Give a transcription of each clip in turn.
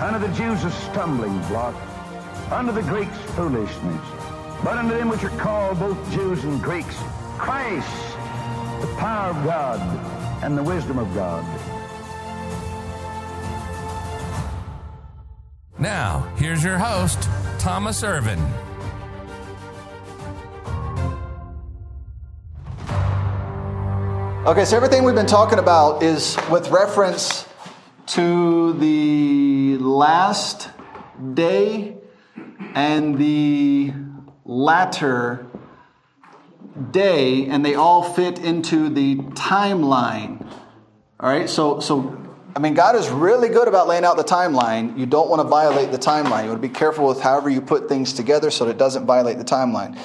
Unto the Jews a stumbling block, unto the Greeks foolishness. But unto them which are called both Jews and Greeks, Christ, the power of God and the wisdom of God. Now, here's your host, Thomas Irvin. Okay, so everything we've been talking about is with reference to the last day and the latter day, and they all fit into the timeline. All right, so so I mean, God is really good about laying out the timeline. You don't want to violate the timeline. You want to be careful with however you put things together so that it doesn't violate the timeline.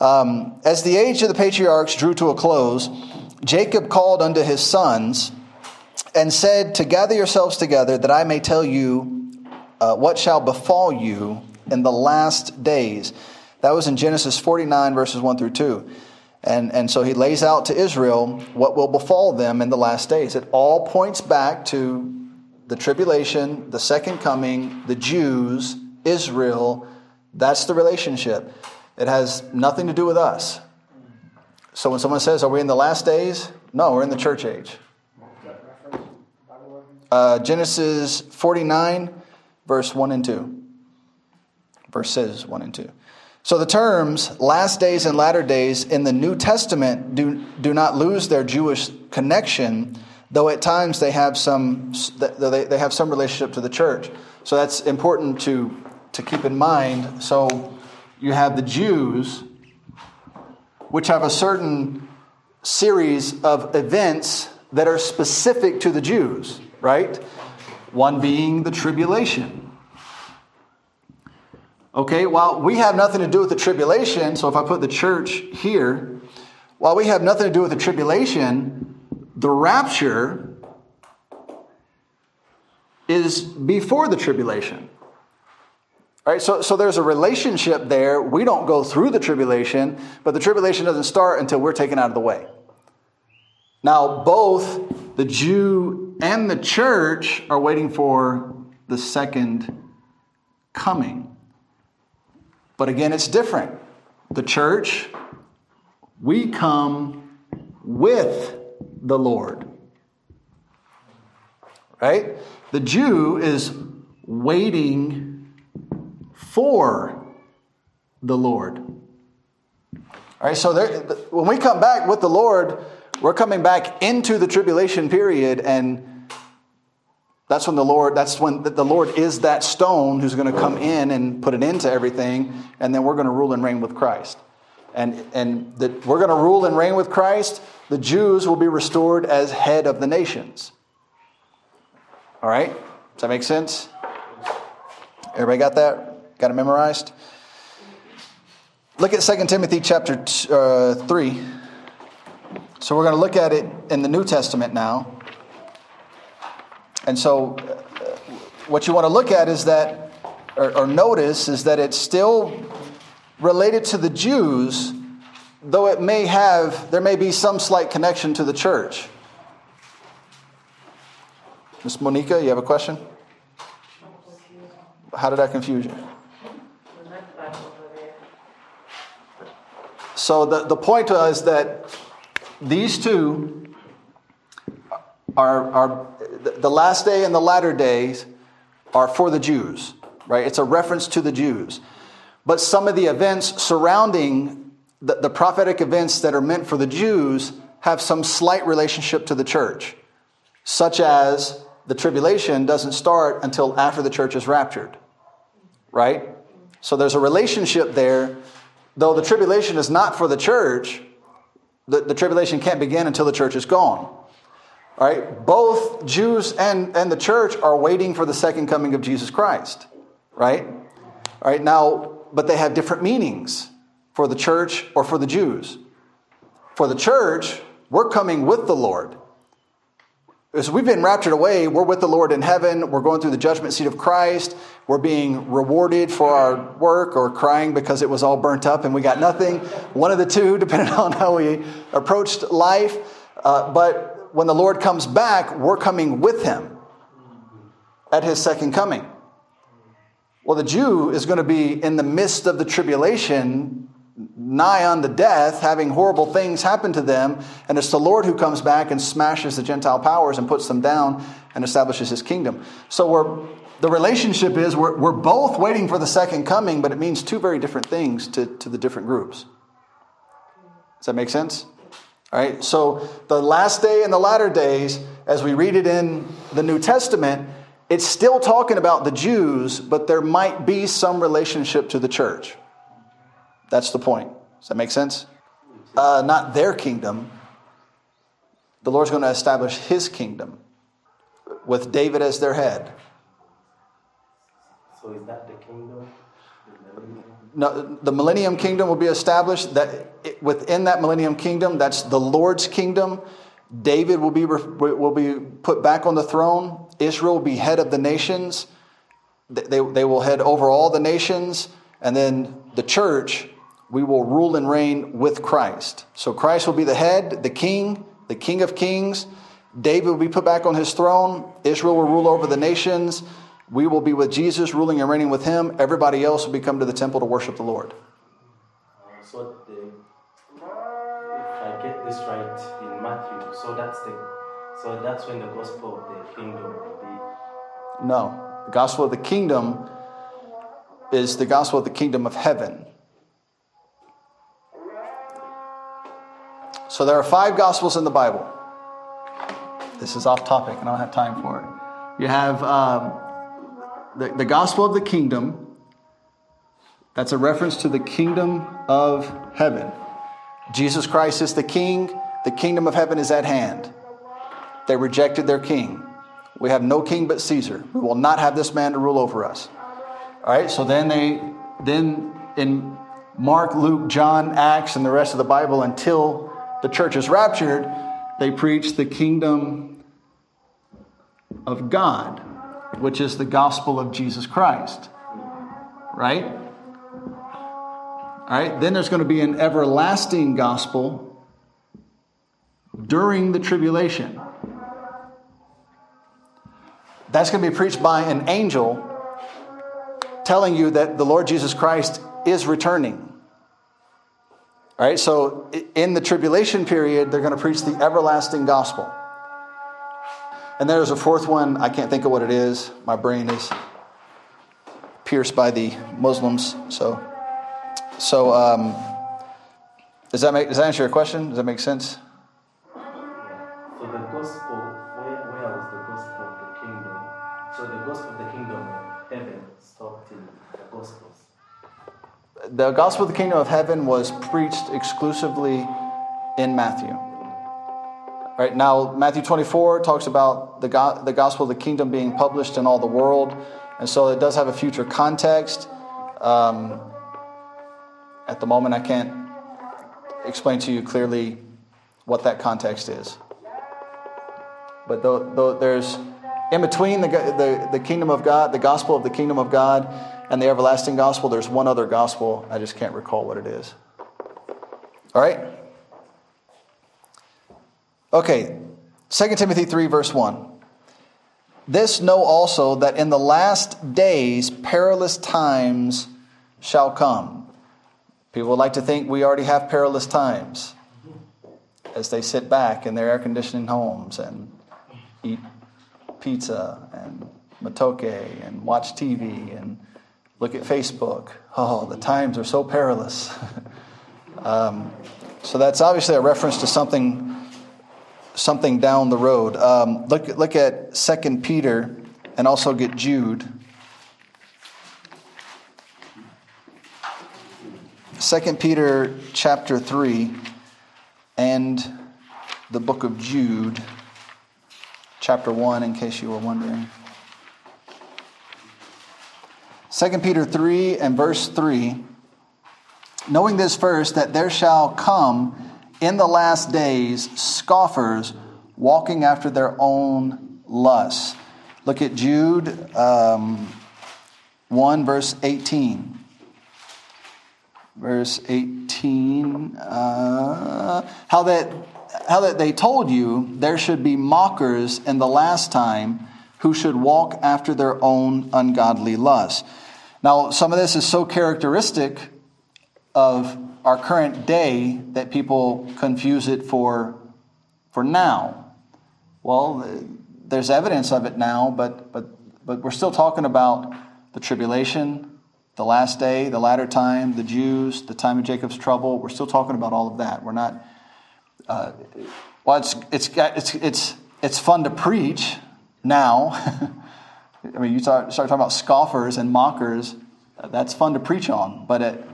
Um, as the age of the patriarchs drew to a close, Jacob called unto his sons and said, To gather yourselves together, that I may tell you uh, what shall befall you in the last days. That was in Genesis 49, verses 1 through 2. And, and so he lays out to Israel what will befall them in the last days. It all points back to the tribulation, the second coming, the Jews, Israel. That's the relationship. It has nothing to do with us. So when someone says, Are we in the last days? No, we're in the church age. Uh, Genesis 49, verse 1 and 2. Verses 1 and 2. So the terms last days and latter days in the New Testament do, do not lose their Jewish connection, though at times they have some they, they have some relationship to the church. So that's important to, to keep in mind. So you have the Jews, which have a certain series of events that are specific to the Jews, right? One being the tribulation. Okay, while we have nothing to do with the tribulation, so if I put the church here, while we have nothing to do with the tribulation, the rapture is before the tribulation. All right, so, so there's a relationship there. We don't go through the tribulation, but the tribulation doesn't start until we're taken out of the way. Now, both the Jew and the church are waiting for the second coming. But again, it's different. The church, we come with the Lord. Right? The Jew is waiting for the Lord. All right, so there, when we come back with the Lord, we're coming back into the tribulation period, and that's when the Lord, that's when the Lord is that stone who's going to come in and put an end to everything, and then we're going to rule and reign with Christ. And, and the, we're going to rule and reign with Christ. The Jews will be restored as head of the nations. All right? Does that make sense? Everybody got that? Got it memorized? Look at 2 Timothy chapter t- uh, 3. So we're going to look at it in the New Testament now. And so uh, what you want to look at is that, or, or notice, is that it's still related to the Jews, though it may have, there may be some slight connection to the church. Miss Monica, you have a question? How did I confuse you? So the, the point is that these two are, are the last day and the latter days are for the Jews. right? It's a reference to the Jews. But some of the events surrounding the, the prophetic events that are meant for the Jews have some slight relationship to the church, such as the tribulation doesn't start until after the church is raptured, right? So there's a relationship there. Though the tribulation is not for the church, the, the tribulation can't begin until the church is gone. All right? Both Jews and, and the church are waiting for the second coming of Jesus Christ, right? All right, now, but they have different meanings for the church or for the Jews. For the church, we're coming with the Lord. As we've been raptured away, we're with the Lord in heaven. We're going through the judgment seat of Christ. We're being rewarded for our work or crying because it was all burnt up and we got nothing. One of the two, depending on how we approached life. Uh, but when the Lord comes back, we're coming with him at his second coming. Well, the Jew is going to be in the midst of the tribulation nigh unto death, having horrible things happen to them, and it's the Lord who comes back and smashes the Gentile powers and puts them down and establishes his kingdom. So we're, the relationship is we're, we're both waiting for the second coming, but it means two very different things to, to the different groups. Does that make sense? All right, so the last day and the latter days, as we read it in the New Testament, it's still talking about the Jews, but there might be some relationship to the church. That's the point. Does that make sense? Uh, not their kingdom. The Lord's going to establish his kingdom with David as their head. So is that the kingdom? No, the millennium kingdom will be established. That within that millennium kingdom, that's the Lord's kingdom. David will be will be put back on the throne. Israel will be head of the nations. They, they will head over all the nations, and then the church we will rule and reign with Christ. So Christ will be the head, the king, the king of kings. David will be put back on his throne. Israel will rule over the nations. We will be with Jesus, ruling and reigning with him. Everybody else will be come to the temple to worship the Lord. So, the, if I get this right in Matthew, so that's the, so that's when the gospel of the kingdom will be. No, the gospel of the kingdom is the gospel of the kingdom of heaven. So there are five gospels in the Bible. This is off topic, and I don't have time for it. You have um, the, the gospel of the kingdom. That's a reference to the kingdom of heaven. Jesus Christ is the king. The kingdom of heaven is at hand. They rejected their king. We have no king but Caesar. We will not have this man to rule over us. All right, so then they, then in Mark, Luke, John, Acts, and the rest of the Bible until the church is raptured, they preach the kingdom of God, which is the gospel of Jesus Christ. Right? All right, then there's going to be an everlasting gospel during the tribulation. That's going to be preached by an angel telling you that the Lord Jesus Christ is returning. All right, so in the tribulation period, they're going to preach the everlasting gospel. And there's a fourth one. I can't think of what it is. My brain is pierced by the Muslims. So, so um, does that make does that answer your question? Does that make sense? The gospel of the kingdom of heaven was preached exclusively in Matthew. Right now, Matthew 24 talks about the, go- the gospel of the kingdom being published in all the world. And so it does have a future context. Um, at the moment, I can't explain to you clearly what that context is. But though, though there's in between the, the, the kingdom of God, the gospel of the kingdom of God, and the everlasting gospel, there's one other gospel. I just can't recall what it is. All right? Okay, 2 Timothy 3, verse 1. This know also that in the last days perilous times shall come. People like to think we already have perilous times as they sit back in their air conditioning homes and eat pizza and Matoke and watch TV and look at Facebook. Oh, the times are so perilous. um, so that's obviously a reference to something, something down the road. Um, look, look at Second Peter and also get Jude. Second Peter chapter 3 and the book of Jude, chapter 1, in case you were wondering. 2 Peter 3 and verse 3 Knowing this first, that there shall come in the last days scoffers walking after their own lusts. Look at Jude um, 1, verse 18 verse 18 uh, how that how that they told you there should be mockers in the last time who should walk after their own ungodly lusts now some of this is so characteristic of our current day that people confuse it for for now well there's evidence of it now but but but we're still talking about the tribulation the last day, the latter time, the Jews, the time of Jacob's trouble. We're still talking about all of that. We're not. Uh, well, it's it's it's it's it's fun to preach now. I mean, you start, start talking about scoffers and mockers. That's fun to preach on, but it,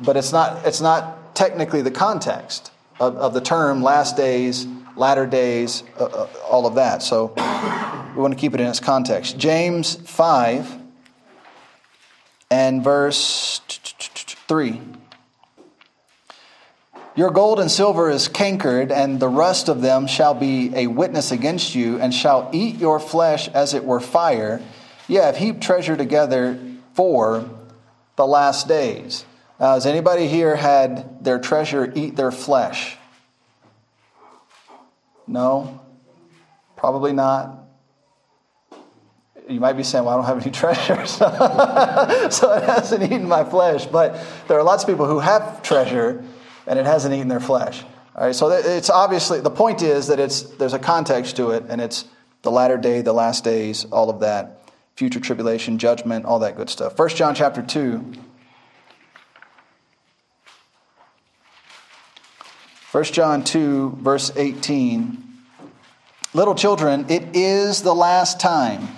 but it's not it's not technically the context of, of the term last days, latter days, uh, uh all of that. So we want to keep it in its context. James five and verse 3. Your gold and silver is cankered, and the rust of them shall be a witness against you, and shall eat your flesh as it were fire. Ye have heaped treasure together for the last days. Now, has anybody here had their treasure eat their flesh? No? Probably not you might be saying, well, I don't have any treasures. so it hasn't eaten my flesh. But there are lots of people who have treasure and it hasn't eaten their flesh. All right, so it's obviously, the point is that it's, there's a context to it, and it's the latter day, the last days, all of that, future tribulation, judgment, all that good stuff. 1 John chapter 2. 1 John 2, verse 18. Little children, it is the last time.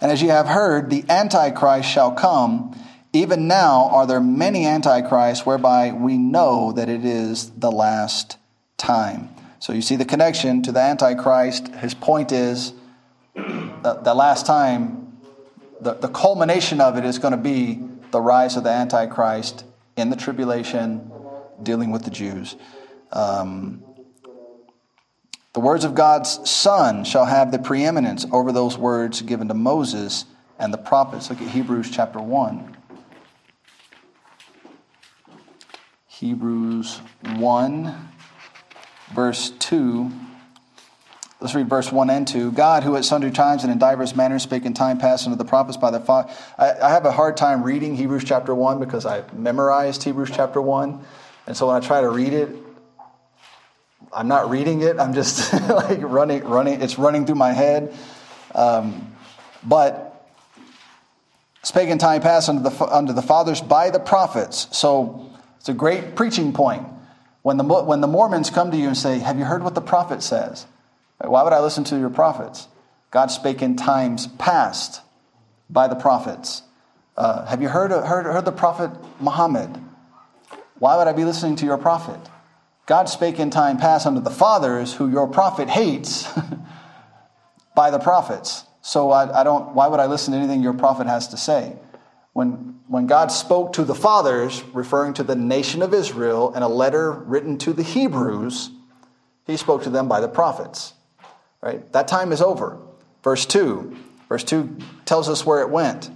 And as you have heard, the Antichrist shall come. Even now are there many Antichrists, whereby we know that it is the last time. So you see the connection to the Antichrist. His point is the, the last time, the, the culmination of it is going to be the rise of the Antichrist in the tribulation, dealing with the Jews. Um, the words of God's Son shall have the preeminence over those words given to Moses and the prophets. Look at Hebrews chapter 1. Hebrews 1, verse 2. Let's read verse 1 and 2. God, who at sundry times and in divers manners spake in time past unto the prophets by the Father. I, I have a hard time reading Hebrews chapter 1 because I memorized Hebrews chapter 1. And so when I try to read it, I'm not reading it. I'm just like running, running. It's running through my head. Um, but spake in time past unto the, unto the fathers by the prophets. So it's a great preaching point. When the, when the Mormons come to you and say, Have you heard what the prophet says? Why would I listen to your prophets? God spake in times past by the prophets. Uh, have you heard, heard, heard the prophet Muhammad? Why would I be listening to your prophet? God spake in time past unto the fathers, who your prophet hates, by the prophets. So I, I, don't, why would I listen to anything your prophet has to say? When, when God spoke to the fathers, referring to the nation of Israel, in a letter written to the Hebrews, he spoke to them by the prophets. Right? That time is over. Verse 2. Verse 2 tells us where it went.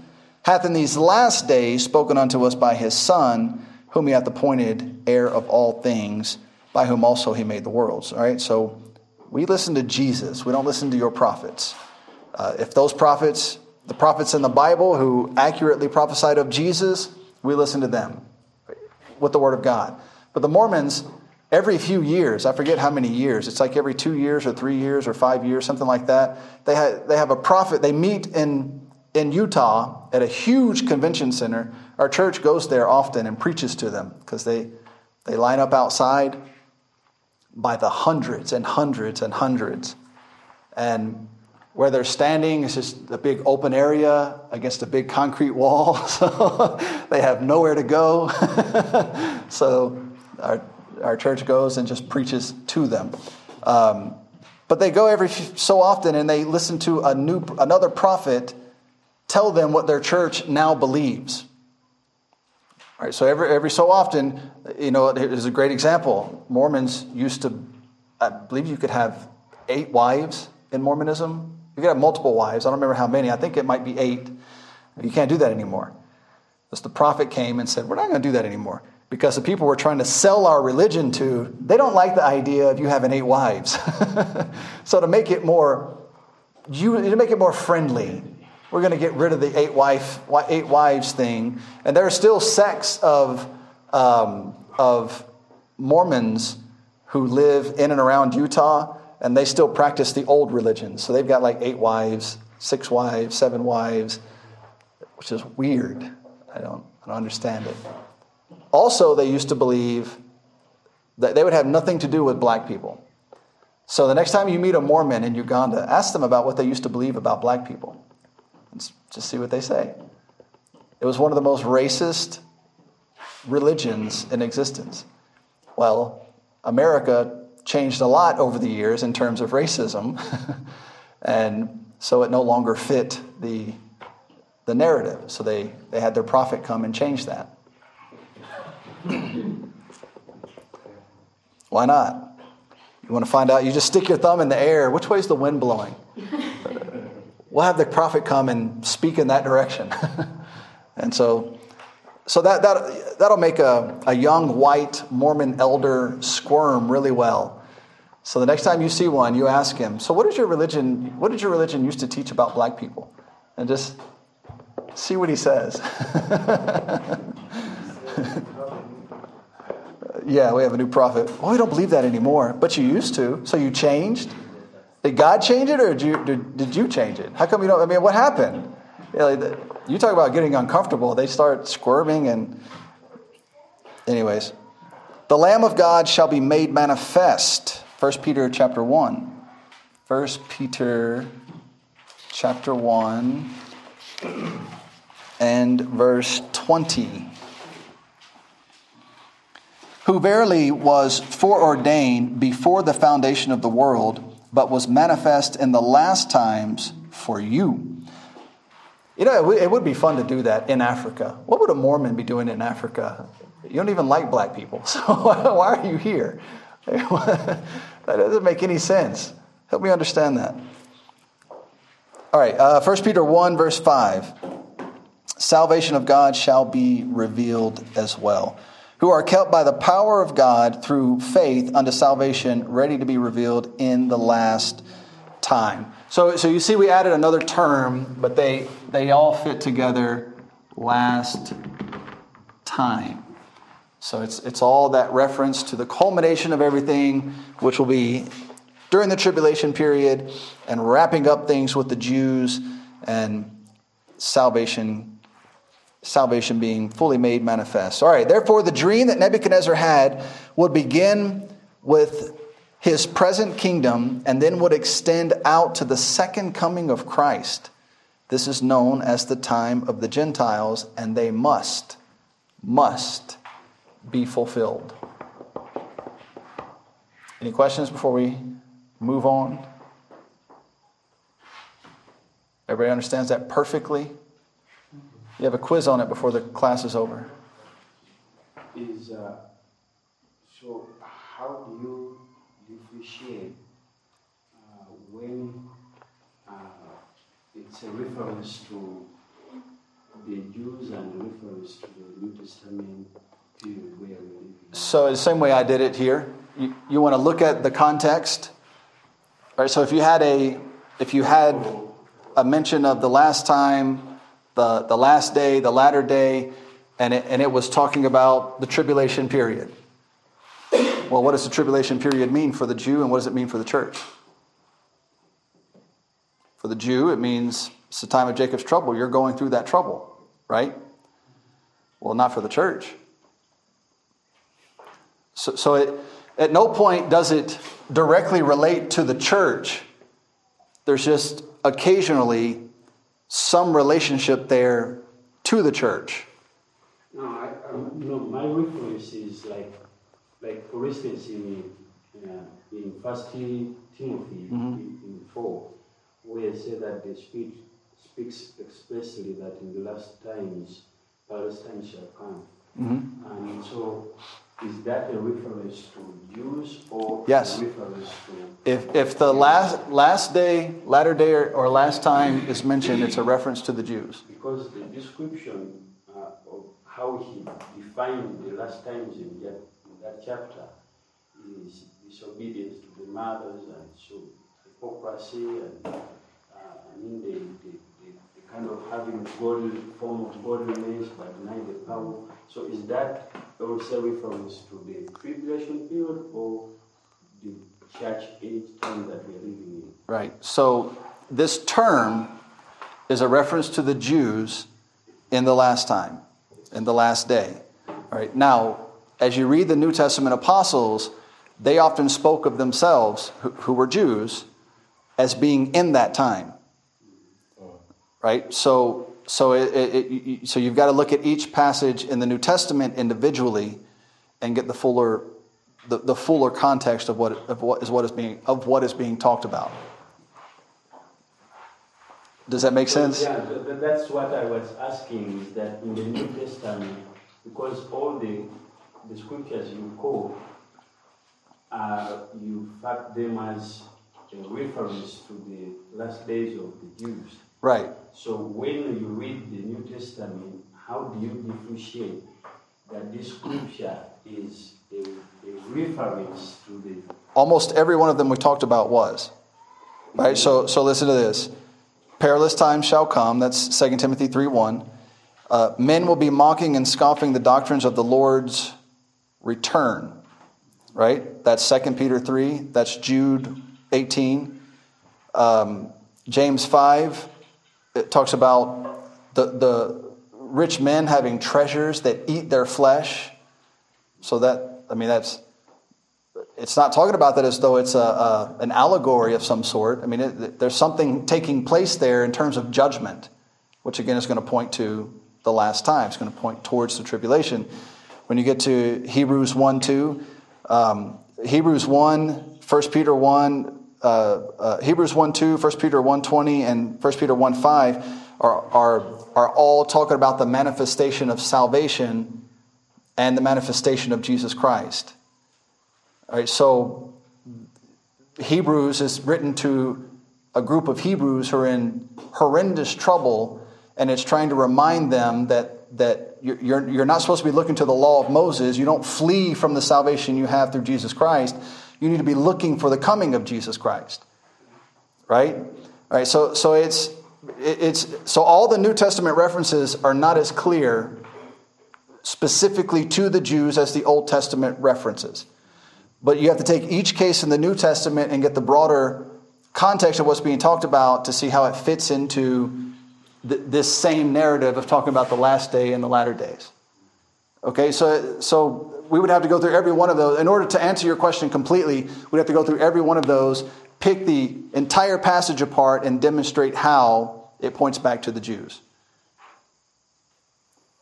Hath in these last days spoken unto us by his Son, whom he hath appointed heir of all things by whom also he made the worlds. All right, so we listen to Jesus. We don't listen to your prophets. Uh, if those prophets, the prophets in the Bible who accurately prophesied of Jesus, we listen to them with the Word of God. But the Mormons, every few years, I forget how many years, it's like every two years or three years or five years, something like that, they have, they have a prophet, they meet in, in Utah at a huge convention center. Our church goes there often and preaches to them because they, they line up outside by the hundreds and hundreds and hundreds. And where they're standing is just a big open area against a big concrete wall. So they have nowhere to go. so our, our church goes and just preaches to them. Um, but they go every so often and they listen to a new, another prophet tell them what their church now believes. All right, so every, every so often, you know, here's a great example. Mormons used to, I believe you could have eight wives in Mormonism. You could have multiple wives. I don't remember how many. I think it might be eight. You can't do that anymore. Because the prophet came and said, We're not going to do that anymore. Because the people we're trying to sell our religion to, they don't like the idea of you having eight wives. so to make it more, you, to make it more friendly, we're going to get rid of the eight wife, eight wives thing. And there are still sects of, um, of Mormons who live in and around Utah, and they still practice the old religion. So they've got like eight wives, six wives, seven wives, which is weird. I don't, I don't understand it. Also, they used to believe that they would have nothing to do with black people. So the next time you meet a Mormon in Uganda, ask them about what they used to believe about black people. And just see what they say. It was one of the most racist religions in existence. Well, America changed a lot over the years in terms of racism, and so it no longer fit the, the narrative. So they, they had their prophet come and change that. Why not? You want to find out? You just stick your thumb in the air. Which way is the wind blowing? we'll have the prophet come and speak in that direction. and so, so that, that, that'll make a, a young white Mormon elder squirm really well. So the next time you see one, you ask him, So, what is your religion? What did your religion used to teach about black people? And just see what he says. yeah, we have a new prophet. Well, we don't believe that anymore, but you used to. So you changed? Did God change it or did you, did, did you change it? How come you don't? I mean, what happened? You talk about getting uncomfortable. They start squirming and. Anyways, the Lamb of God shall be made manifest. 1 Peter chapter 1. 1 Peter chapter 1 and verse 20. Who verily was foreordained before the foundation of the world but was manifest in the last times for you. You know, it would be fun to do that in Africa. What would a Mormon be doing in Africa? You don't even like black people, so why are you here? that doesn't make any sense. Help me understand that. All right, uh, 1 Peter 1, verse 5. Salvation of God shall be revealed as well who are kept by the power of God through faith unto salvation, ready to be revealed in the last time. So, so you see, we added another term, but they, they all fit together last time. So it's, it's all that reference to the culmination of everything, which will be during the tribulation period and wrapping up things with the Jews and salvation salvation being fully made manifest. All right, therefore, the dream that Nebuchadnezzar had would begin with his present kingdom and then would extend out to the second coming of Christ. This is known as the time of the Gentiles, and they must, must be fulfilled. Any questions before we move on? Everybody understands that perfectly? You have a quiz on it before the class is over. Is uh, so how do you differentiate uh, when uh, it's a reference to the Jews and a reference to the New Testament So the same way I did it here. You, you want to look at the context. All right, so if you had a if you had a mention of the last time the, the last day, the latter day, and it, and it was talking about the tribulation period. Well, what does the tribulation period mean for the Jew, and what does it mean for the church? For the Jew, it means It's the time of Jacob's trouble. You're going through that trouble, right? Well, not for the church. So, so it, at no point does it directly relate to the church. There's just occasionally some relationship there to the church. No, I, um, no, my reference is like, like for instance, in uh, in First Timothy Mm-hmm. in, in four, where it says that the Spirit speaks expressly that in the last times perilous times shall come, Mm-hmm. and so is that a reference to Jews or Yes. a reference to If, if the last, last day, latter day, or, or last time is mentioned, it's a reference to the Jews. because the description uh, of how he defined the last times in that, in that chapter is disobedience to the mothers and so hypocrisy and uh, I mean the, the, the, the kind of having godly form of godliness but denying the power. So is that also reference to the tribulation period or the church age time that we are living in? Right. So this term is a reference to the Jews in the last time, in the last day. All right. Now, as you read the New Testament apostles, they often spoke of themselves, who, who were Jews, as being in that time. Oh. Right. So, so it, it, it, so you've got to look at each passage in the New Testament individually, and get the fuller, the, the fuller context of what of what is what is being of what is being talked about. Does that make sense? Yeah, th- th- that's what I was asking is that in the New Testament, because all the, the scriptures you quote, uh, you fact them as a reference to the last days of the Jews. Right. So when you read the New Testament, how do you differentiate that this scripture is a, a reference to the Almost every one of them we talked about was. Right? So so listen to this. Perilous times shall come, that's 2 Timothy 3 1. Uh, men will be mocking and scoffing the doctrines of the Lord's return. Right? That's 2 Peter 3. That's Jude 18. Um, James 5, it talks about the, the rich men having treasures that eat their flesh. So that, I mean, that's, it's not talking about that as though it's a, a, an allegory of some sort. I mean, it, there's something taking place there in terms of judgment, which again is going to point to the last time. It's going to point towards the tribulation. When you get to Hebrews 1 2, um, Hebrews 1, 1 Peter 1, uh, uh, Hebrews 1 2, 1 Peter 1 20, and 1 Peter 1 5 are, are, are all talking about the manifestation of salvation and the manifestation of Jesus Christ. All right, so Hebrews is written to a group of Hebrews who are in horrendous trouble, and it's trying to remind them that, that you're, you're, you're not supposed to be looking to the law of Moses. You don't flee from the salvation you have through Jesus Christ. You need to be looking for the coming of Jesus Christ. Right? All right, so, so it's, it's so all the New Testament references are not as clear specifically to the Jews as the Old Testament references. But you have to take each case in the New Testament and get the broader context of what's being talked about to see how it fits into th- this same narrative of talking about the last day and the latter days. Okay, so, so we would have to go through every one of those. In order to answer your question completely, we'd have to go through every one of those, pick the entire passage apart, and demonstrate how it points back to the Jews.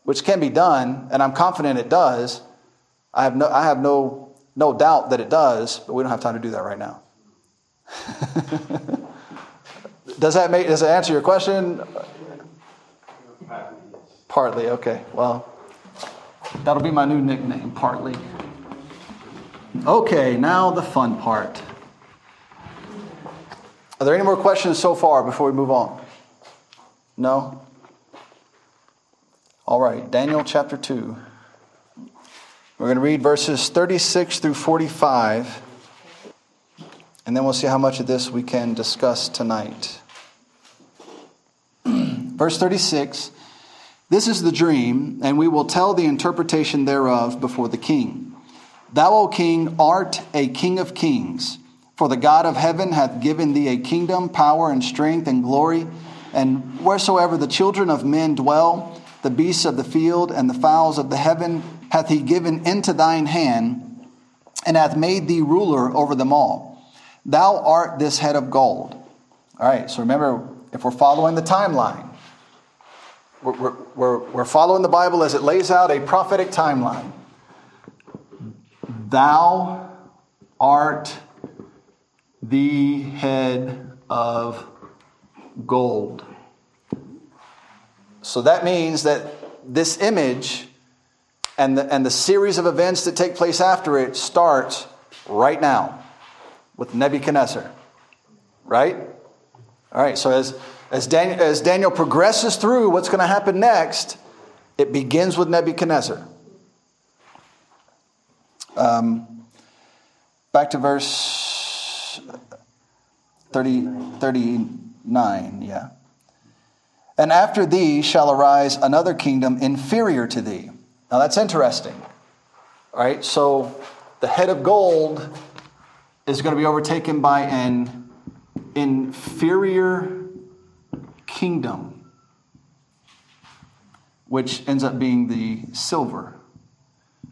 Which can be done, and I'm confident it does. I have no, I have no, no doubt that it does, but we don't have time to do that right now. does that make, does that answer your question? Partly, okay. Well, that'll be my new nickname, partly. Okay, now the fun part. Are there any more questions so far before we move on? No? All right, Daniel chapter 2. We're going to read verses 36 through 45, and then we'll see how much of this we can discuss tonight. Verse 36 This is the dream, and we will tell the interpretation thereof before the king. Thou, O king, art a king of kings, for the God of heaven hath given thee a kingdom, power, and strength, and glory, And wheresoever the children of men dwell, the beasts of the field and the fowls of the heaven hath he given into thine hand, and hath made thee ruler over them all. Thou art this head of gold. All right, so remember, if we're following the timeline, we're, we're, we're following the Bible as it lays out a prophetic timeline. Thou art the head of gold. So that means that this image and the, and the series of events that take place after it starts right now with Nebuchadnezzar. Right? All right, so as, as, Daniel, as Daniel progresses through what's going to happen next, it begins with Nebuchadnezzar. Um, back to verse 30, 39, yeah. And after thee shall arise another kingdom inferior to thee. Now that's interesting. All right, so the head of gold is going to be overtaken by an inferior kingdom, which ends up being the silver,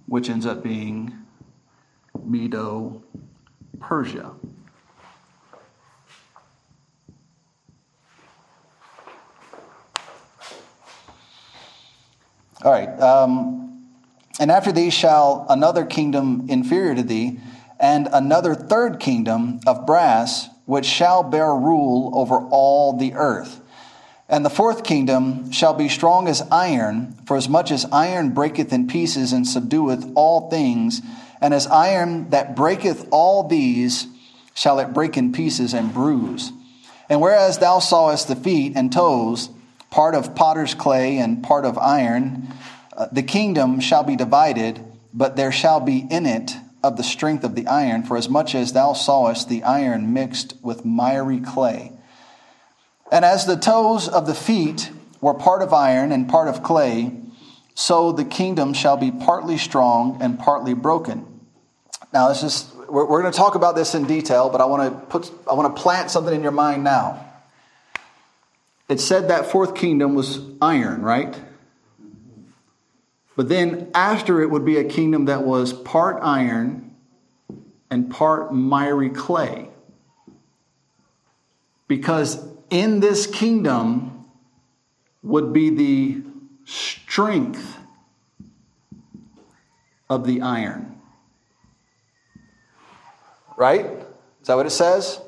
which ends up being Medo Persia. All right. Um, and after thee shall another kingdom inferior to thee, and another third kingdom of brass, which shall bear rule over all the earth. And the fourth kingdom shall be strong as iron, for as much as iron breaketh in pieces and subdueth all things, and as iron that breaketh all these, shall it break in pieces and bruise. And whereas thou sawest the feet and toes, part of potter's clay and part of iron, uh, the kingdom shall be divided, but there shall be in it of the strength of the iron, for as much as thou sawest the iron mixed with miry clay. And as the toes of the feet were part of iron and part of clay, so the kingdom shall be partly strong and partly broken. Now, this is we're, we're going to talk about this in detail, but I want to put I want to plant something in your mind now. It said that fourth kingdom was iron, right? But then after it would be a kingdom that was part iron and part miry clay. Because in this kingdom would be the strength of the iron. Right? Is that what it says?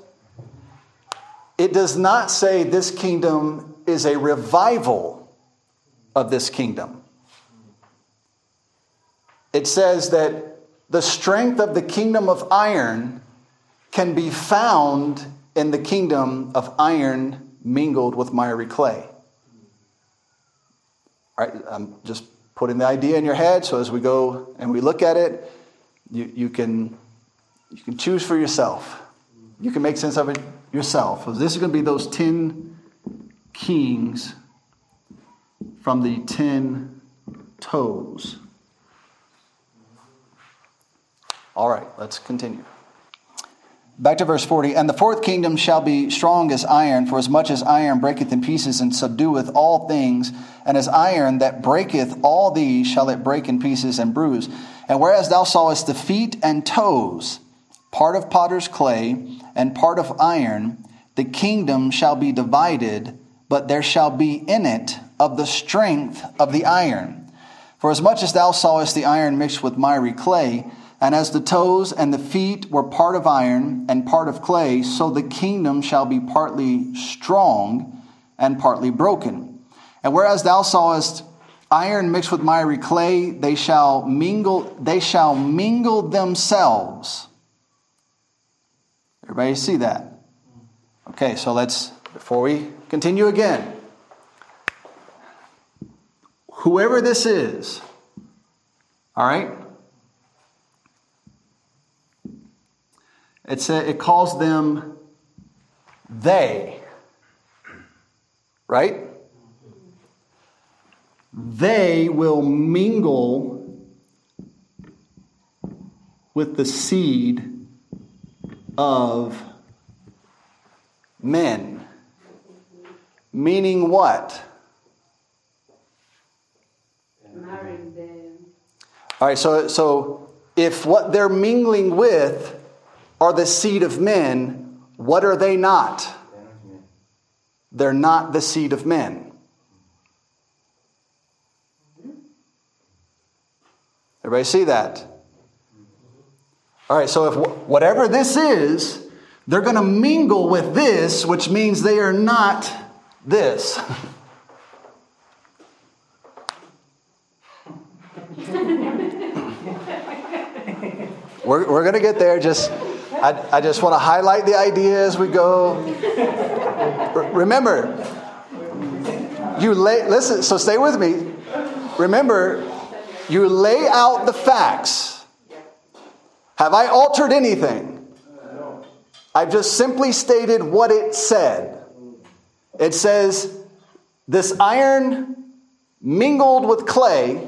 It does not say this kingdom is a revival of this kingdom it says that the strength of the kingdom of iron can be found in the kingdom of iron mingled with miry clay. All right, I'm just putting the idea in your head so as we go and we look at it, you, you, can, you can choose for yourself. You can make sense of it yourself. So this is going to be those 10 kings from the 10 toes. All right, let's continue. Back to verse 40. And the fourth kingdom shall be strong as iron, for as much as iron breaketh in pieces and subdueth all things, and as iron that breaketh all these shall it break in pieces and bruise. And whereas thou sawest the feet and toes, part of potter's clay and part of iron, the kingdom shall be divided, but there shall be in it of the strength of the iron. For as much as thou sawest the iron mixed with miry clay, and as the toes and the feet were part of iron and part of clay, so the kingdom shall be partly strong and partly broken. And whereas thou sawest iron mixed with miry clay, they shall mingle, they shall mingle themselves. Everybody see that? Okay, so let's, before we continue again, whoever this is, all right? It, say, it calls them they. Right? They will mingle with the seed of men. Meaning what? Marrying them. All right, so, so if what they're mingling with are the seed of men, what are they not? They're not the seed of men. Everybody see that? All right, so if wh- whatever this is, they're going to mingle with this, which means they are not this. we're we're going to get there. Just, I, I just want to highlight the idea as we go. Remember, you lay, listen, so stay with me. Remember, you lay out the facts. Have I altered anything? I've just simply stated what it said. It says, This iron mingled with clay,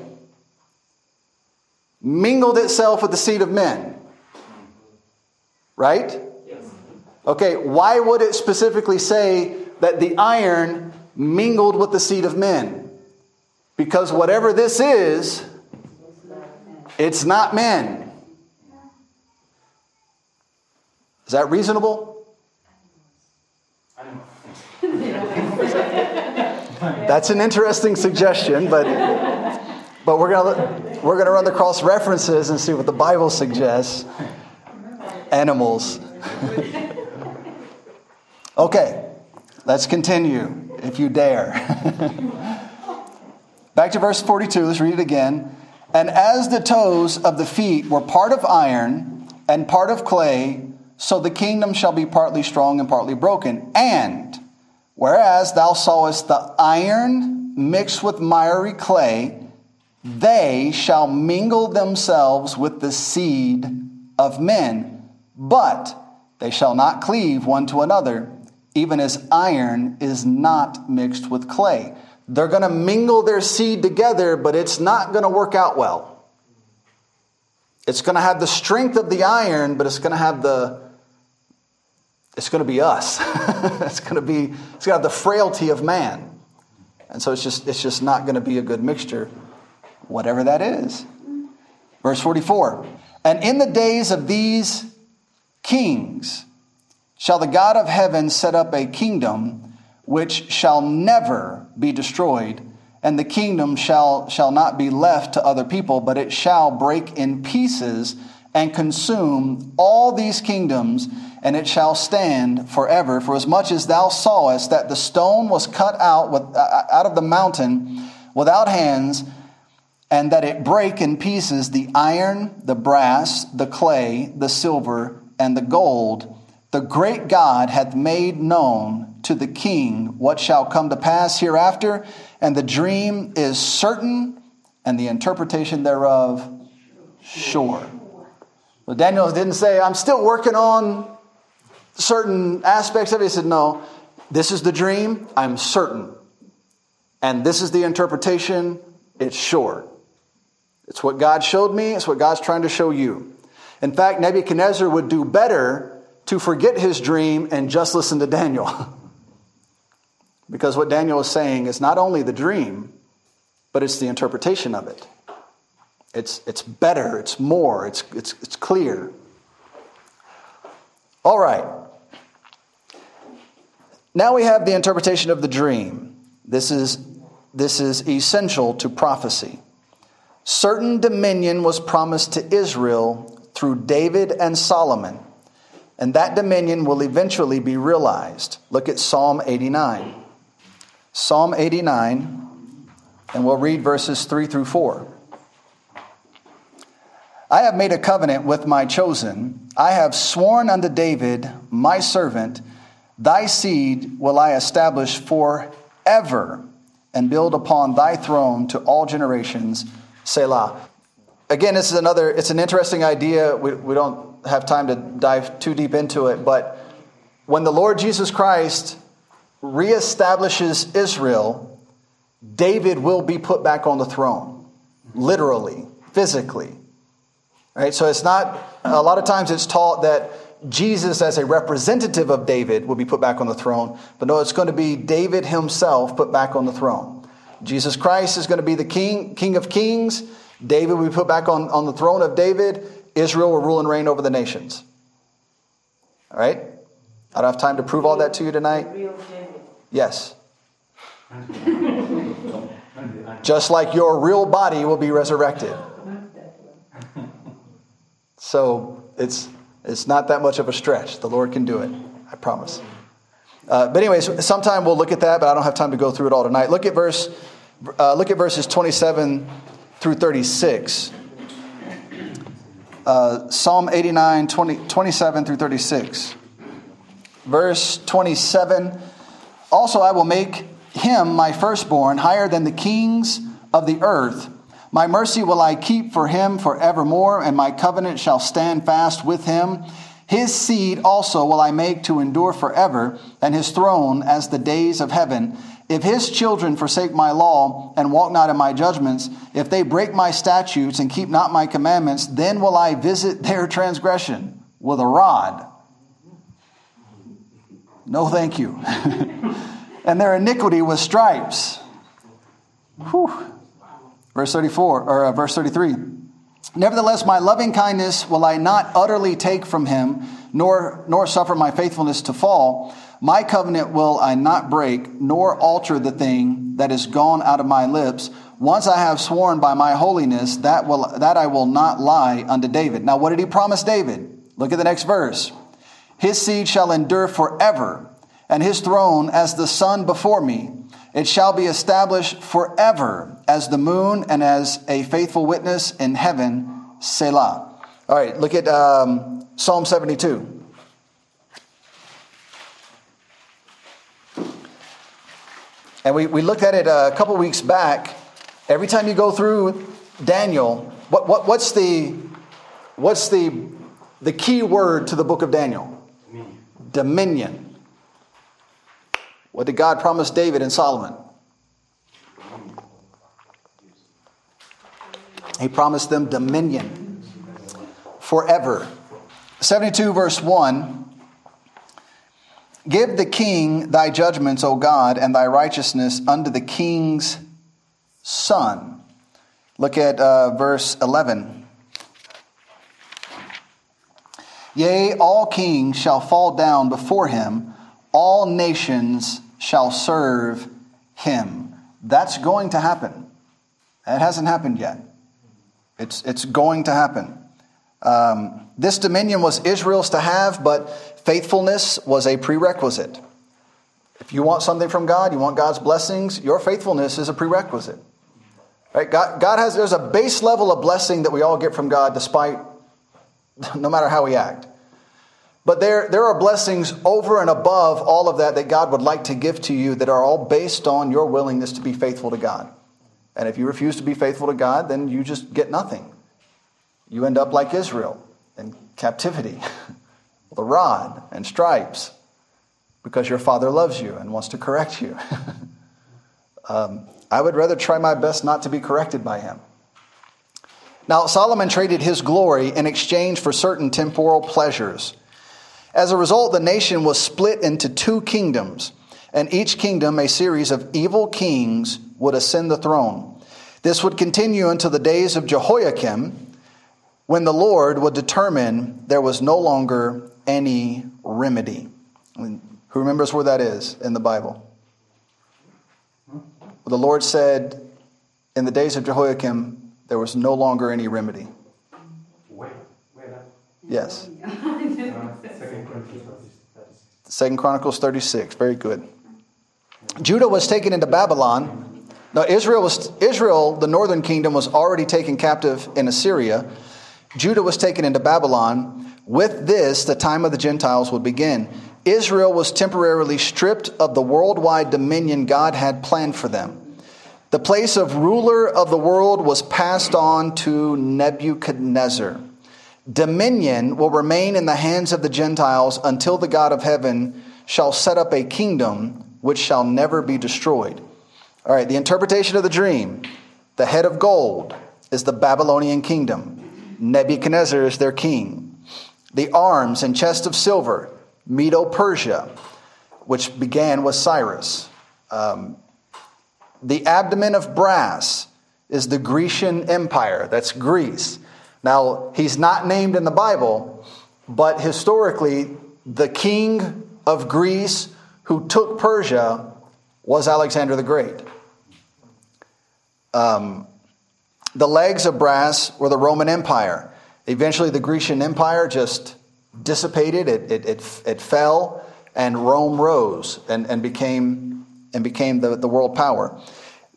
mingled itself with the seed of men. Right? Yes. Okay, why would it specifically say that the iron mingled with the seed of men? Because whatever this is, it's not men. Is that reasonable? That's an interesting suggestion, but but we're gonna we're gonna run the cross references and see what the Bible suggests. Animals. okay, let's continue, if you dare. Back to verse 42, let's read it again. And as the toes of the feet were part of iron and part of clay, so the kingdom shall be partly strong and partly broken. And whereas thou sawest the iron mixed with miry clay, they shall mingle themselves with the seed of men, but they shall not cleave one to another, even as iron is not mixed with clay. They're going to mingle their seed together, but it's not going to work out well. It's going to have the strength of the iron, but it's going to have the it's going to be us. it's going to be it's going to have the frailty of man. And so it's just it's just not going to be a good mixture whatever that is. Verse 44. And in the days of these kings shall the God of heaven set up a kingdom which shall never be destroyed, and the kingdom shall, shall not be left to other people, but it shall break in pieces and consume all these kingdoms, and it shall stand forever. For as much as thou sawest that the stone was cut out, with, uh, out of the mountain without hands, and that it break in pieces the iron, the brass, the clay, the silver, and the gold, the great God hath made known to the king what shall come to pass hereafter, and the dream is certain, and the interpretation thereof sure. Well, Daniel didn't say, I'm still working on certain aspects of it. He said, No, this is the dream, I'm certain. And this is the interpretation, it's sure. It's what God showed me, it's what God's trying to show you. In fact, Nebuchadnezzar would do better to forget his dream and just listen to Daniel. because what Daniel is saying is not only the dream, but it's the interpretation of it. It's, it's better, it's more, it's, it's, it's clear. All right. Now we have the interpretation of the dream. This is, this is essential to prophecy. Certain dominion was promised to Israel through David and Solomon, and that dominion will eventually be realized. Look at Psalm 89. Psalm 89, and we'll read verses 3 through 4. I have made a covenant with my chosen. I have sworn unto David, my servant, thy seed will I establish forever and build upon thy throne to all generations. Selah. Again, this is another, it's an interesting idea. We, we don't have time to dive too deep into it, but when the Lord Jesus Christ reestablishes Israel, David will be put back on the throne, literally, physically. Right? So it's not, a lot of times it's taught that Jesus, as a representative of David, will be put back on the throne. But no, it's going to be David himself put back on the throne. Jesus Christ is going to be the king, king of kings. David will be put back on, on the throne of David. Israel will rule and reign over the nations. All right? I don't have time to prove all that to you tonight. Yes. Just like your real body will be resurrected. So it's, it's not that much of a stretch. The Lord can do it, I promise. Uh, but anyways, sometime we'll look at that, but I don't have time to go through it all tonight. Look at verse, uh, look at verses 27 through 36. Uh, Psalm 89, 20, 27 through 36. Verse 27 Also, I will make him my firstborn higher than the kings of the earth. My mercy will I keep for him forevermore, and my covenant shall stand fast with him. His seed also will I make to endure forever, and his throne as the days of heaven. If his children forsake my law and walk not in my judgments, if they break my statutes and keep not my commandments, then will I visit their transgression with a rod. No, thank you. and their iniquity with stripes. Whew. Verse 34, or uh, verse 33. Nevertheless, my loving kindness will I not utterly take from him, nor, nor suffer my faithfulness to fall. My covenant will I not break, nor alter the thing that is gone out of my lips. Once I have sworn by my holiness, that, will, that I will not lie unto David. Now, what did he promise David? Look at the next verse. His seed shall endure forever, and his throne as the sun before me. It shall be established forever as the moon and as a faithful witness in heaven, Selah. All right, look at um, Psalm 72. And we, we looked at it uh, a couple weeks back. Every time you go through Daniel, what, what, what's, the, what's the, the key word to the book of Daniel? Dominion. What did God promise David and Solomon? He promised them dominion forever. 72, verse 1 Give the king thy judgments, O God, and thy righteousness unto the king's son. Look at uh, verse 11. Yea, all kings shall fall down before him, all nations shall serve him. That's going to happen. It hasn't happened yet. It's, it's going to happen. Um, this dominion was Israel's to have, but faithfulness was a prerequisite. If you want something from God, you want God's blessings, your faithfulness is a prerequisite. Right? God, God has, there's a base level of blessing that we all get from God despite, no matter how we act. But there, there are blessings over and above all of that that God would like to give to you that are all based on your willingness to be faithful to God. And if you refuse to be faithful to God, then you just get nothing. You end up like Israel in captivity, with a rod and stripes, because your father loves you and wants to correct you. um, I would rather try my best not to be corrected by him. Now, Solomon traded his glory in exchange for certain temporal pleasures. As a result, the nation was split into two kingdoms, and each kingdom, a series of evil kings, would ascend the throne. This would continue until the days of Jehoiakim, when the Lord would determine there was no longer any remedy. I mean, who remembers where that is in the Bible? Well, The Lord said, in the days of Jehoiakim, there was no longer any remedy. Where? Where that? Yes. Second Chronicles 36. Second Chronicles 36. Very good. Judah was taken into Babylon. Now Israel was Israel, the northern kingdom, was already taken captive in Assyria. Judah was taken into Babylon. With this, the time of the Gentiles would begin. Israel was temporarily stripped of the worldwide dominion God had planned for them. The place of ruler of the world was passed on to Nebuchadnezzar. Dominion will remain in the hands of the Gentiles until the God of heaven shall set up a kingdom which shall never be destroyed. All right, the interpretation of the dream the head of gold is the Babylonian kingdom, Nebuchadnezzar is their king. The arms and chest of silver, Medo Persia, which began with Cyrus. Um, the abdomen of brass is the Grecian Empire, that's Greece. Now, he's not named in the Bible, but historically, the king of Greece who took Persia was Alexander the Great. Um, the legs of brass were the Roman Empire. Eventually, the Grecian Empire just dissipated, it, it, it, it fell, and Rome rose and, and became, and became the, the world power.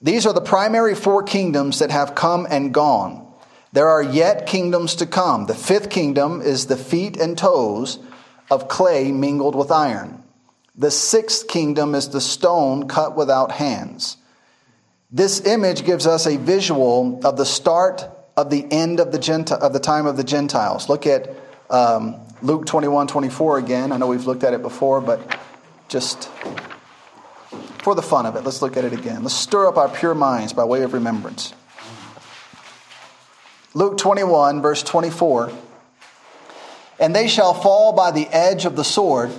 These are the primary four kingdoms that have come and gone. There are yet kingdoms to come. The fifth kingdom is the feet and toes of clay mingled with iron. The sixth kingdom is the stone cut without hands. This image gives us a visual of the start of the end of the, Genti- of the time of the Gentiles. Look at um, Luke 21 24 again. I know we've looked at it before, but just for the fun of it, let's look at it again. Let's stir up our pure minds by way of remembrance. Luke 21, verse 24. And they shall fall by the edge of the sword,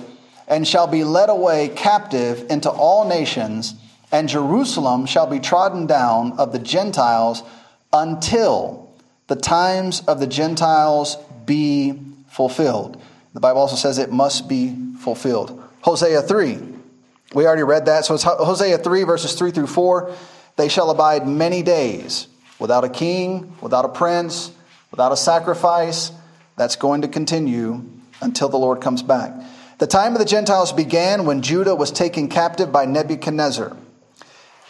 and shall be led away captive into all nations, and Jerusalem shall be trodden down of the Gentiles until the times of the Gentiles be fulfilled. The Bible also says it must be fulfilled. Hosea 3. We already read that. So it's Hosea 3, verses 3 through 4. They shall abide many days without a king, without a prince, without a sacrifice. That's going to continue until the Lord comes back. The time of the Gentiles began when Judah was taken captive by Nebuchadnezzar.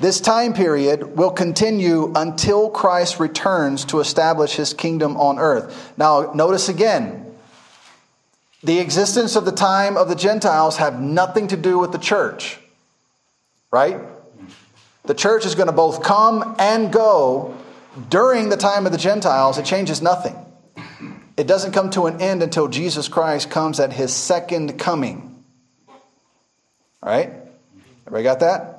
This time period will continue until Christ returns to establish his kingdom on earth. Now, notice again, the existence of the time of the Gentiles have nothing to do with the church. Right? The church is going to both come and go during the time of the Gentiles. It changes nothing. It doesn't come to an end until Jesus Christ comes at his second coming. All right? Everybody got that?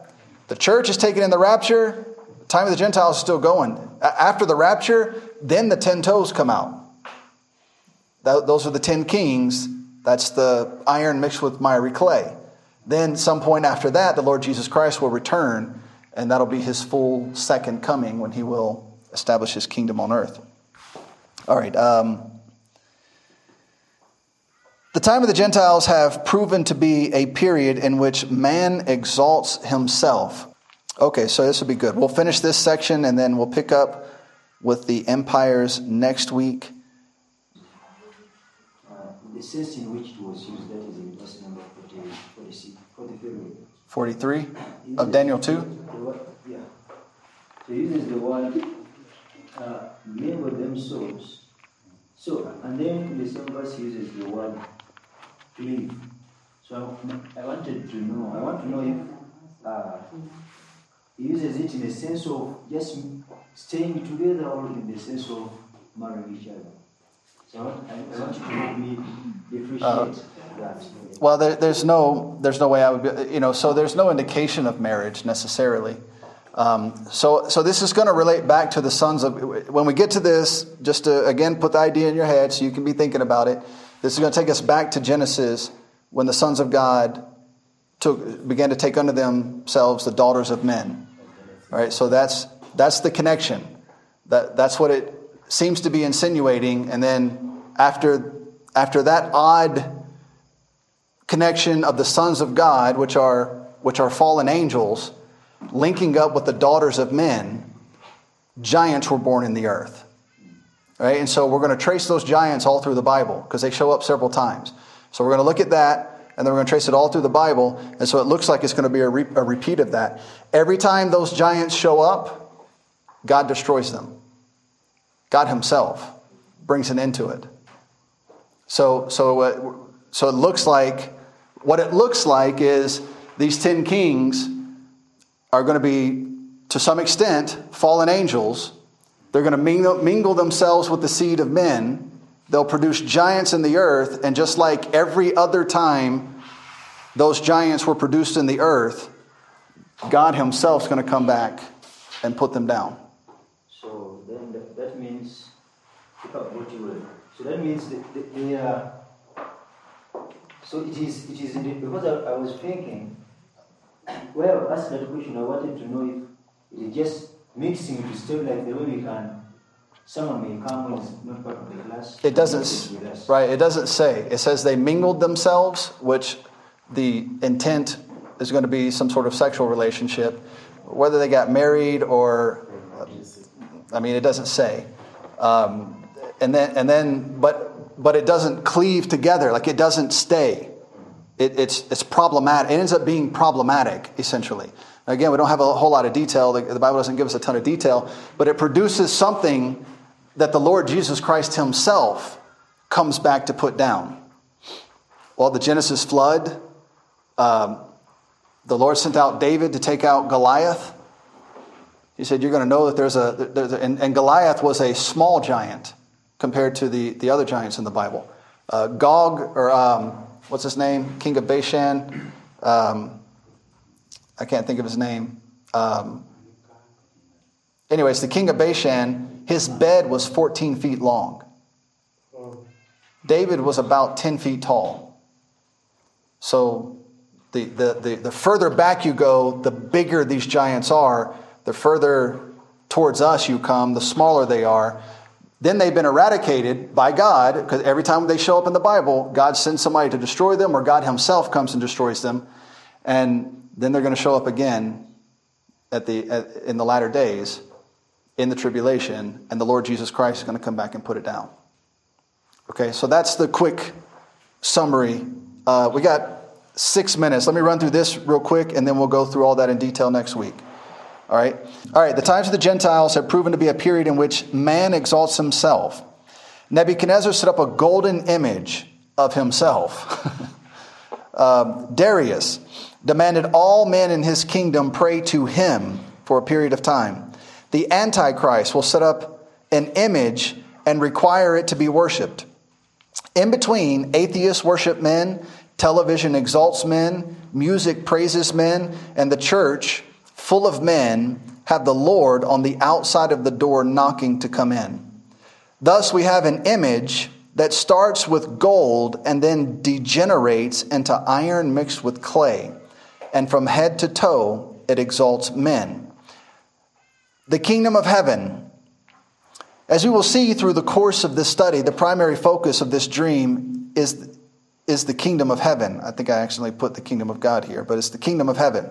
The church is taken in the rapture. The time of the Gentiles is still going. After the rapture, then the ten toes come out. Those are the ten kings. That's the iron mixed with miry clay. Then, some point after that, the Lord Jesus Christ will return, and that'll be his full second coming when he will establish his kingdom on earth. All right. Um, the time of the Gentiles have proven to be a period in which man exalts himself. Okay, so this will be good. We'll finish this section and then we'll pick up with the empires next week. Uh, the sense in which it was used, that is in verse number 40, 43. 43 of Daniel 2? Yeah. So uses the word uh, labor themselves. So, and then the same verse uses the word cleave. So I wanted to know, I want to know if uh, he uses it in the sense of just staying together or in the sense of marrying each other. So I want, I want you to help me differentiate uh, that. Well, there, there's no there's no way I would be, you know so there's no indication of marriage necessarily. Um, so, so this is going to relate back to the sons of. When we get to this, just to again put the idea in your head so you can be thinking about it. This is going to take us back to Genesis when the sons of God took, began to take unto themselves the daughters of men. All right, so that's that's the connection. That that's what it seems to be insinuating. And then after after that odd connection of the sons of God, which are which are fallen angels linking up with the daughters of men, giants were born in the earth. Right? And so we're going to trace those giants all through the Bible because they show up several times. So we're going to look at that and then we're going to trace it all through the Bible. And so it looks like it's going to be a, re- a repeat of that. Every time those giants show up, God destroys them. God Himself brings an end to it. So, so, uh, so it looks like, what it looks like is these 10 kings are going to be, to some extent, fallen angels. They're going to mingle, themselves with the seed of men. They'll produce giants in the earth, and just like every other time those giants were produced in the earth, God Himself is going to come back and put them down. So then that, that means, so that means that they are uh, So it is, it is indeed, because I, I was thinking, well, asked that question, I wanted to know if it is just mixing to stay like the way we can. Someone may come is not part of the class. It doesn't, with right? It doesn't say. It says they mingled themselves, which the intent is going to be some sort of sexual relationship. Whether they got married or, I mean, it doesn't say. Um, and then, and then, but, but it doesn't cleave together. Like it doesn't stay. It, it's, it's problematic. It ends up being problematic, essentially. Again, we don't have a whole lot of detail. The, Bible doesn't give us a ton of detail, but it produces something that the Lord Jesus Christ Himself comes back to put down. Well, the Genesis flood, um, the Lord sent out David to take out Goliath. He said, You're going to know that there's a, there's a and, and, Goliath was a small giant compared to the, the other giants in the Bible. Uh, Gog, or um, what's his name? King of Bashan. Um, I can't think of his name. Um, anyways, the king of Bashan, his bed was 14 feet long. David was about 10 feet tall. So the, the, the, the further back you go, the bigger these giants are, the further towards us you come, the smaller they are. Then they've been eradicated by God, because every time they show up in the Bible, God sends somebody to destroy them, or God Himself comes and destroys them. And then they're going to show up again at the, at, in the latter days in the tribulation, and the Lord Jesus Christ is going to come back and put it down. Okay, so that's the quick summary. Uh, we got six minutes. Let me run through this real quick, and then we'll go through all that in detail next week. All right? All right, the times of the Gentiles have proven to be a period in which man exalts himself. Nebuchadnezzar set up a golden image of himself. um, Darius demanded all men in his kingdom pray to him for a period of time. The Antichrist will set up an image and require it to be worshiped. In between, atheists worship men, television exalts men, music praises men, and the church, full of men, have the Lord on the outside of the door knocking to come in. Thus, we have an image that starts with gold and then degenerates into iron mixed with clay, and from head to toe it exalts men. The kingdom of heaven as we will see through the course of this study, the primary focus of this dream is, is the kingdom of heaven. I think I actually put the kingdom of God here, but it's the kingdom of heaven.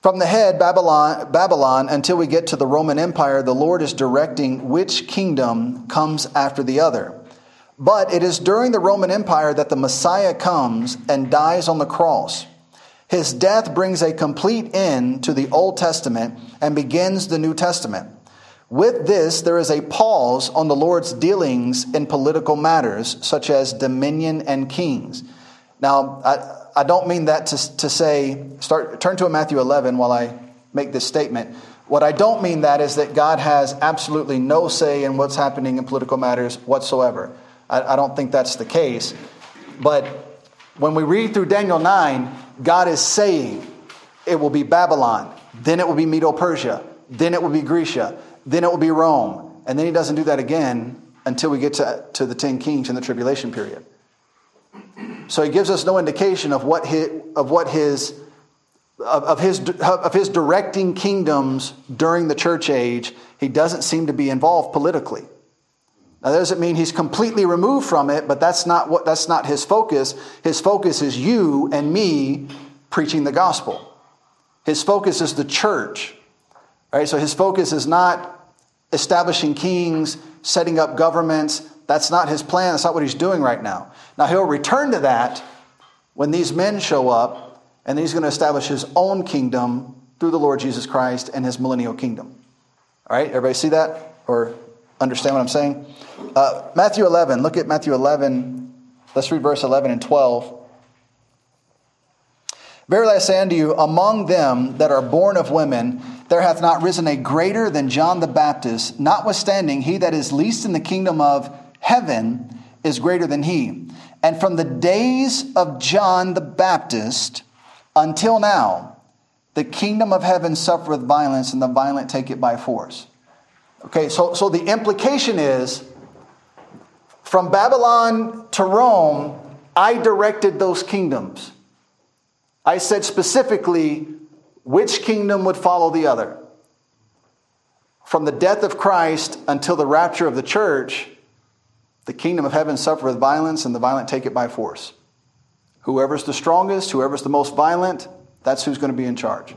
From the head, Babylon, Babylon, until we get to the Roman Empire, the Lord is directing which kingdom comes after the other. But it is during the Roman Empire that the Messiah comes and dies on the cross. His death brings a complete end to the Old Testament and begins the New Testament. With this, there is a pause on the Lord's dealings in political matters, such as dominion and kings. Now, I, I don't mean that to, to say, start, turn to Matthew 11 while I make this statement. What I don't mean that is that God has absolutely no say in what's happening in political matters whatsoever. I, I don't think that's the case. But when we read through Daniel 9, God is saying it will be Babylon, then it will be Medo Persia, then it will be Grecia then it will be Rome. And then he doesn't do that again until we get to, to the 10 kings in the tribulation period. So he gives us no indication of what his, of what his of, of his of his directing kingdoms during the church age. He doesn't seem to be involved politically. Now that doesn't mean he's completely removed from it, but that's not what that's not his focus. His focus is you and me preaching the gospel. His focus is the church. right? so his focus is not establishing kings, setting up governments. That's not his plan. That's not what he's doing right now. Now, he'll return to that when these men show up, and he's going to establish his own kingdom through the Lord Jesus Christ and his millennial kingdom. All right, everybody see that or understand what I'm saying? Uh, Matthew 11, look at Matthew 11. Let's read verse 11 and 12. Verily I say unto you, among them that are born of women, there hath not risen a greater than John the Baptist, notwithstanding, he that is least in the kingdom of heaven is greater than he. And from the days of John the Baptist until now, the kingdom of heaven suffereth violence, and the violent take it by force. Okay, so, so the implication is from Babylon to Rome, I directed those kingdoms. I said specifically which kingdom would follow the other. From the death of Christ until the rapture of the church, the kingdom of heaven suffereth violence, and the violent take it by force. Whoever's the strongest, whoever's the most violent, that's who's going to be in charge.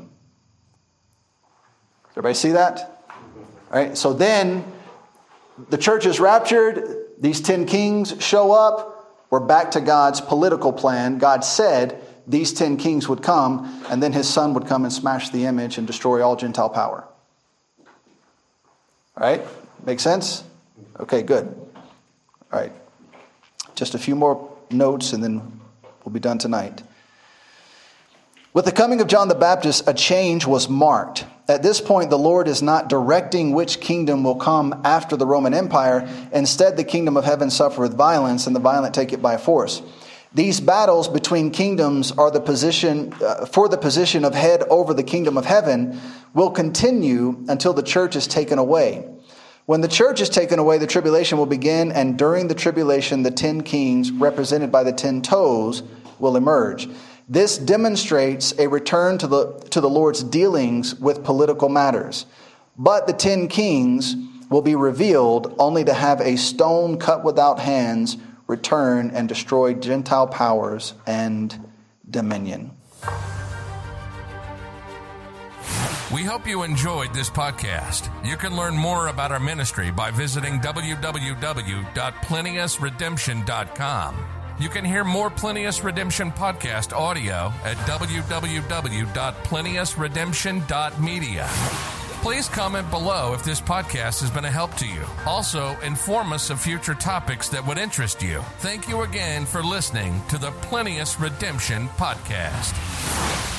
Everybody see that? All right, so then the church is raptured, these 10 kings show up, we're back to God's political plan. God said these 10 kings would come, and then his son would come and smash the image and destroy all Gentile power. All right? Make sense? Okay, good. All right. Just a few more notes and then we'll be done tonight. With the coming of John the Baptist, a change was marked. At this point, the Lord is not directing which kingdom will come after the Roman Empire. Instead, the kingdom of heaven suffereth violence, and the violent take it by force. These battles between kingdoms are the position uh, for the position of head over the kingdom of heaven will continue until the church is taken away. When the church is taken away, the tribulation will begin, and during the tribulation, the ten kings, represented by the ten toes, will emerge. This demonstrates a return to the, to the Lord's dealings with political matters. But the ten kings will be revealed only to have a stone cut without hands return and destroy Gentile powers and dominion. We hope you enjoyed this podcast. You can learn more about our ministry by visiting www.plenteousredemption.com. You can hear more Plenteous Redemption podcast audio at www.plenteousredemption.media. Please comment below if this podcast has been a help to you. Also, inform us of future topics that would interest you. Thank you again for listening to the Plenteous Redemption podcast.